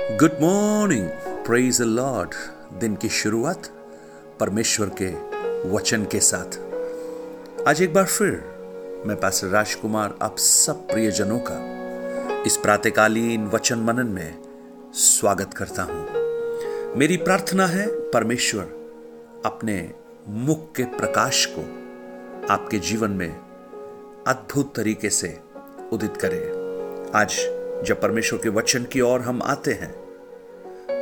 Good morning praise Lord दिन की शुरुआत परमेश्वर के वचन के साथ। आज एक बार फिर मैं पास राजकुमार, आप सब प्रियजनों का इस प्रातकालीन वचन मनन में स्वागत करता हूँ। मेरी प्रार्थना है परमेश्वर अपने मुख के प्रकाश को आपके जीवन में अद्भुत तरीके से उदित करे। आज जब परमेश्वर के वचन की ओर हम आते हैं।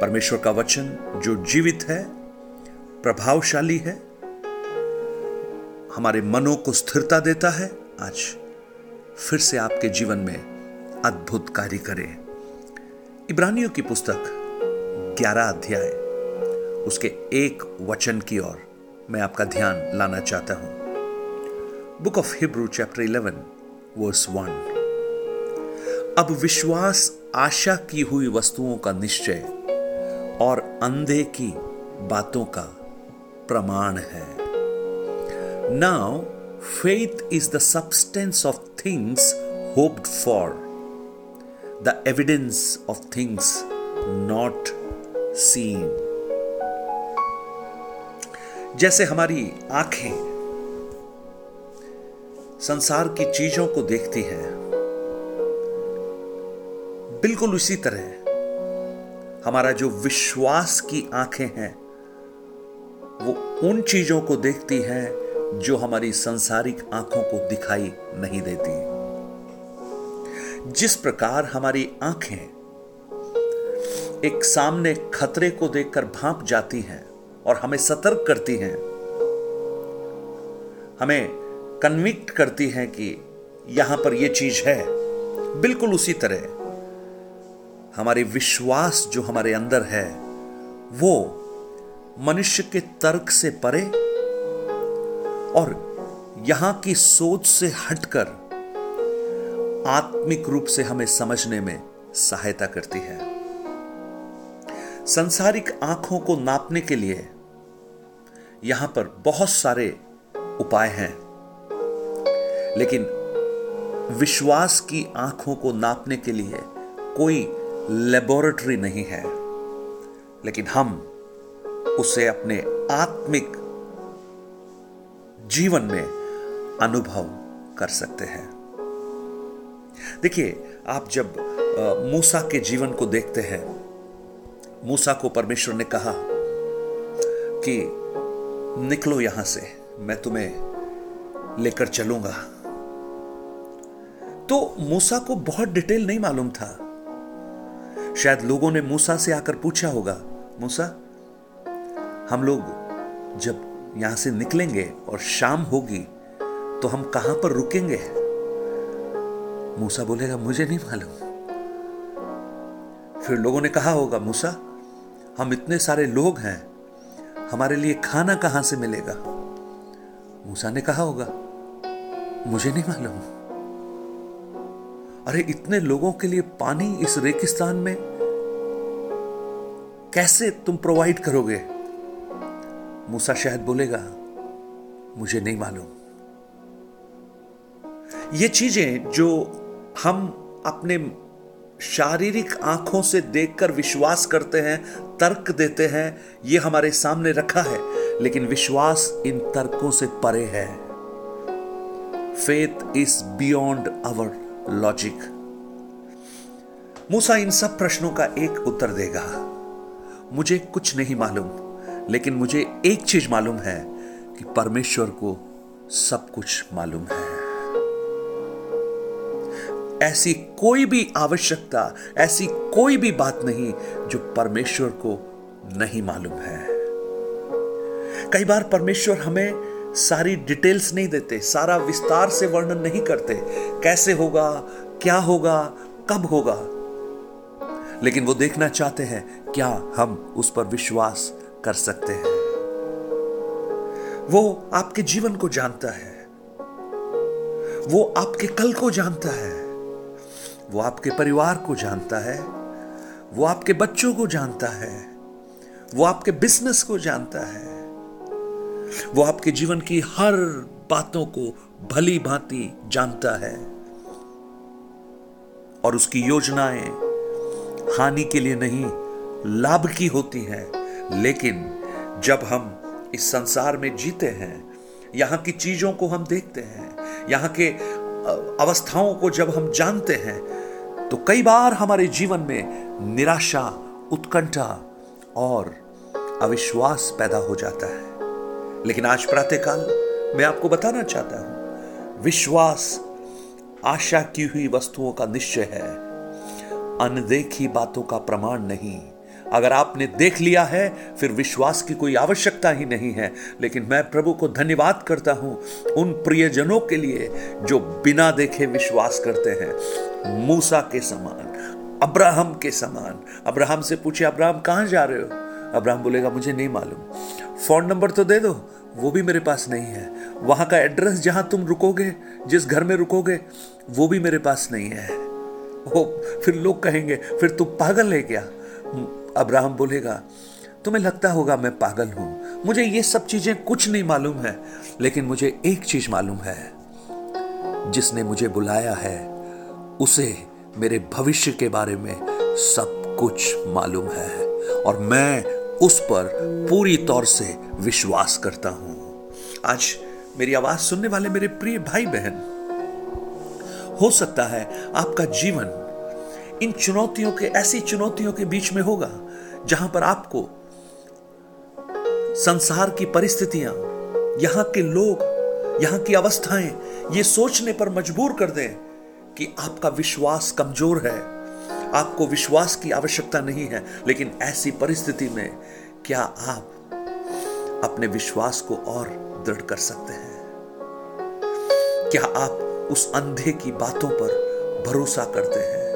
परमेश्वर का वचन जो जीवित है, प्रभावशाली है, हमारे मनों को स्थिरता देता है, आज फिर से आपके जीवन में अद्भुत कार्य करे। इब्रानियों की पुस्तक 11 अध्याय, उसके एक वचन की ओर मैं आपका ध्यान लाना चाहता हूँ। Book of Hebrew chapter 11 verse 1 अब विश्वास, आशा की हुई वस्तुओं का निश्चय और अंधे की बातों का प्रमाण है। Now faith is the substance of things hoped for the evidence of things not seen जैसे हमारी आँखें संसार की चीज़ों को देखती हैं बिल्कुल उसी तरह हमारा जो विश्वास की आँखें हैं, वो उन चीज़ों को देखती हैं जो हमारी संसारिक आँखों को दिखाई नहीं देती। जिस प्रकार हमारी आँखें एक सामने खतरे को देखकर भाप जाती हैं और हमें सतर्क करती हैं, हमें कन्विक्ट करती हैं कि यहाँ पर यह चीज़ है, बिल्कुल उसी तरह। हमारे विश्वास जो हमारे अंदर है, वो मनुष्य के तर्क से परे और यहाँ की सोच से हटकर आत्मिक रूप से हमें समझने में सहायता करती है। संसारिक आँखों को नापने के लिए यहाँ पर बहुत सारे उपाय हैं, लेकिन विश्वास की आँखों को नापने के लिए कोई लेबोरेटरी नहीं है, लेकिन हम उसे अपने आत्मिक जीवन में अनुभव कर सकते हैं। देखिए, आप जब मूसा के जीवन को देखते हैं, मूसा को परमेश्वर ने कहा कि निकलो यहाँ से, मैं तुम्हें लेकर चलूँगा। तो मूसा को बहुत डिटेल नहीं मालूम था शायद लोगों ने मूसा से आकर पूछा होगा, मूसा, हम लोग जब यहाँ से निकलेंगे और शाम होगी तो हम कहाँ पर रुकेंगे? मूसा बोलेगा, मुझे नहीं मालूम। फिर लोगों ने कहा होगा, मूसा, हम इतने सारे लोग हैं, हमारे लिए खाना कहाँ से मिलेगा? मूसा ने कहा होगा, मुझे नहीं मालूम। अरे इतने लोगों के लिए पानी इस रेगिस्तान में कैसे तुम प्रोवाइड करोगे? मूसा शायद बोलेगा, मुझे नहीं मालूम। ये चीज़ें जो हम अपने शारीरिक आँखों से देखकर विश्वास करते हैं, तर्क देते हैं, ये हमारे सामने रखा है। लेकिन विश्वास इन तर्कों से परे है। Faith is beyond our logic मूसा इन सब प्रश्नों का एक उत्तर देगा। मुझे कुछ नहीं मालूम, लेकिन मुझे एक चीज़ मालूम है कि परमेश्वर को सब कुछ मालूम है। ऐसी कोई भी आवश्यकता, ऐसी कोई भी बात नहीं जो परमेश्वर को नहीं मालूम है। कई बार परमेश्वर हमें सारी डिटेल्स नहीं देते, सारा विस्तार से वर्णन नहीं करते। कैसे होगा, क्या होगा, कब होगा? लेकिन वो देखना चाहते हैं, क्या हम उस पर विश्वास कर सकते हैं। वो आपके जीवन को जानता है। वो आपके कल को जानता है। वो आपके परिवार को जानता है। वो आपके बच्चों को जानता है। वो आपके बिज़नेस को जानता है। वो आपके जीवन की हर बातों को भली भांति जानता है और उसकी योजनाएँ हानि के लिए नहीं, लाभ की होती है। लेकिन जब हम इस संसार में जीते हैं, यहाँ की चीज़ों को हम देखते हैं, यहाँ के अवस्थाओं को जब हम जानते हैं तो कई बार हमारे जीवन में निराशा, उत्कंठा और अविश्वास पैदा हो जाता है। लेकिन आज प्रातःकाल मैं आपको बताना चाहता हूँ, विश्वास आशा की हुई वस्तुओं का निश्चय है। अनदेखी बातों का प्रमाण नहीं। अगर आपने देख लिया है, फिर विश्वास की कोई आवश्यकता ही नहीं है। लेकिन मैं प्रभु को धन्यवाद करता हूँ उन प्रियजनों के लिए जो बिना देखे विश्वास करते हैं। मूसा के समान, अब्राहम के समान। अब्राहम से पूछे, अब्राहम, कहाँ जा रहे हो? अब्राहम बोलेगा, मुझे नहीं मालूम। फ़ोन नंबर तो दे दो, वो भी मेरे पास नहीं है। वहाँ का एड्रेस जहाँ तुम रुकोगे, जिस घर में रुकोगे, वो भी मेरे पास नहीं है। ओ, फिर लोग कहेंगे, फिर तू पागल है क्या? अब्राहम बोलेगा, तुम्हें लगता होगा मैं पागल हूँ। मुझे ये सब चीज़ें कुछ नहीं मालूम है, लेकिन मुझे एक चीज़ मालूम है। जिसने मुझे बुलाया है, उसे मेरे भविष्य के बारे में सब कुछ मालूम है। और मैं उस पर पूरी तौर से विश्वास करता हूँ। आज मेरी आवाज़ सुनने वाले मेरे प्रिय भाई बहन हो सकता है आपका जीवन इन चुनौतियों के, ऐसी चुनौतियों के बीच में होगा, जहाँ पर आपको संसार की परिस्थितियाँ, यहाँ के लोग, यहाँ की अवस्थाएँ, ये सोचने पर मजबूर कर दें कि आपका विश्वास कमज़ोर है। आपको विश्वास की आवश्यकता नहीं है, लेकिन ऐसी परिस्थिति में क्या आप अपने विश्वास को और दृढ़ कर सकते हैं? क्या आप उस अंधे की बातों पर भरोसा करते हैं?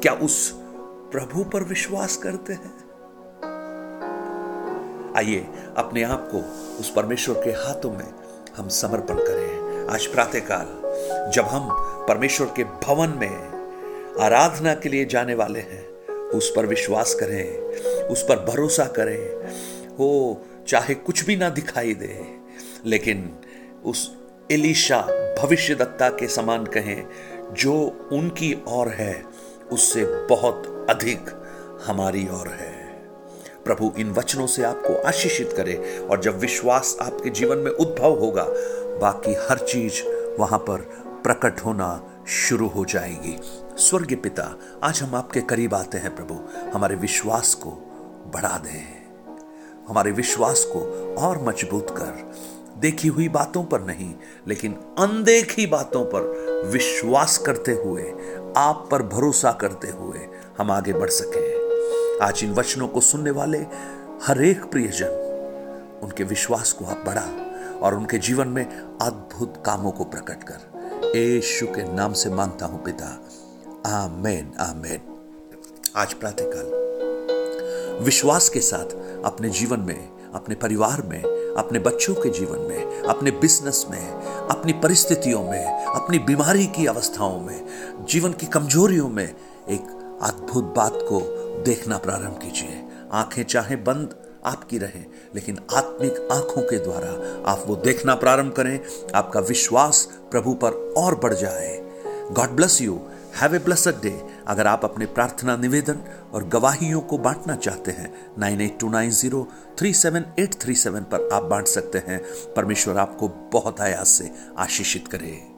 क्या उस प्रभु पर विश्वास करते हैं? आइए, अपने आप को उस परमेश्वर के हाथों में हम समर्पण करें। आज प्रातःकाल, जब हम परमेश्वर के भवन में आराधना के लिए जाने वाले हैं। उस पर विश्वास करें, उस पर भरोसा करें। वो चाहे कुछ भी ना दिखाई दे, लेकिन उस एलिशा भविष्यदत्ता के समान कहें, जो उनकी ओर है, उससे बहुत अधिक हमारी ओर है। प्रभु, इन वचनों से आपको आशीषित करे, और जब विश्वास आपके जीवन में उद्भव होगा, बाकी हर चीज़ वहाँ पर प्रकट होना शुरू हो जाएगी। स्वर्गीय पिता, आज हम आपके करीब आते हैं प्रभु। हमारे विश्वास को बढ़ा दे। हमारे विश्वास को और मज़बूत कर। देखी हुई बातों पर नहीं, लेकिन अनदेखी बातों पर विश्वास करते हुए, आप पर भरोसा करते हुए हम आगे बढ़ सके। आज इन वचनों को सुनने वाले हर एक प्रियजन, उनके विश्वास को आप बढ़ा और उनके जीवन में अद्भुत कामों को प्रकट कर। यीशु के नाम से माँगता हूँ पिता आमेन आमेन। आज प्रातःकाल। विश्वास के साथ अपने जीवन में, अपने परिवार में, अपने बच्चों के जीवन में, अपने बिज़नेस में, अपनी परिस्थितियों में, अपनी बीमारी की अवस्थाओं में, जीवन की कमजोरियों में एक अद्भुत बात को देखना प्रारंभ कीजिए। आँखें चाहे बंद आपकी रहे, लेकिन आत्मिक आँखों के द्वारा आप वो देखना प्रारंभ करें। आपका विश्वास प्रभु पर और बढ़ जाए। God bless you have a blessed day अगर आप अपने प्रार्थना निवेदन और गवाहियों को बांटना चाहते हैं, nine eight two nine zero three seven eight three seven पर आप बांट सकते हैं। परमेश्वर आपको बहुत आयास से आशीषित करे।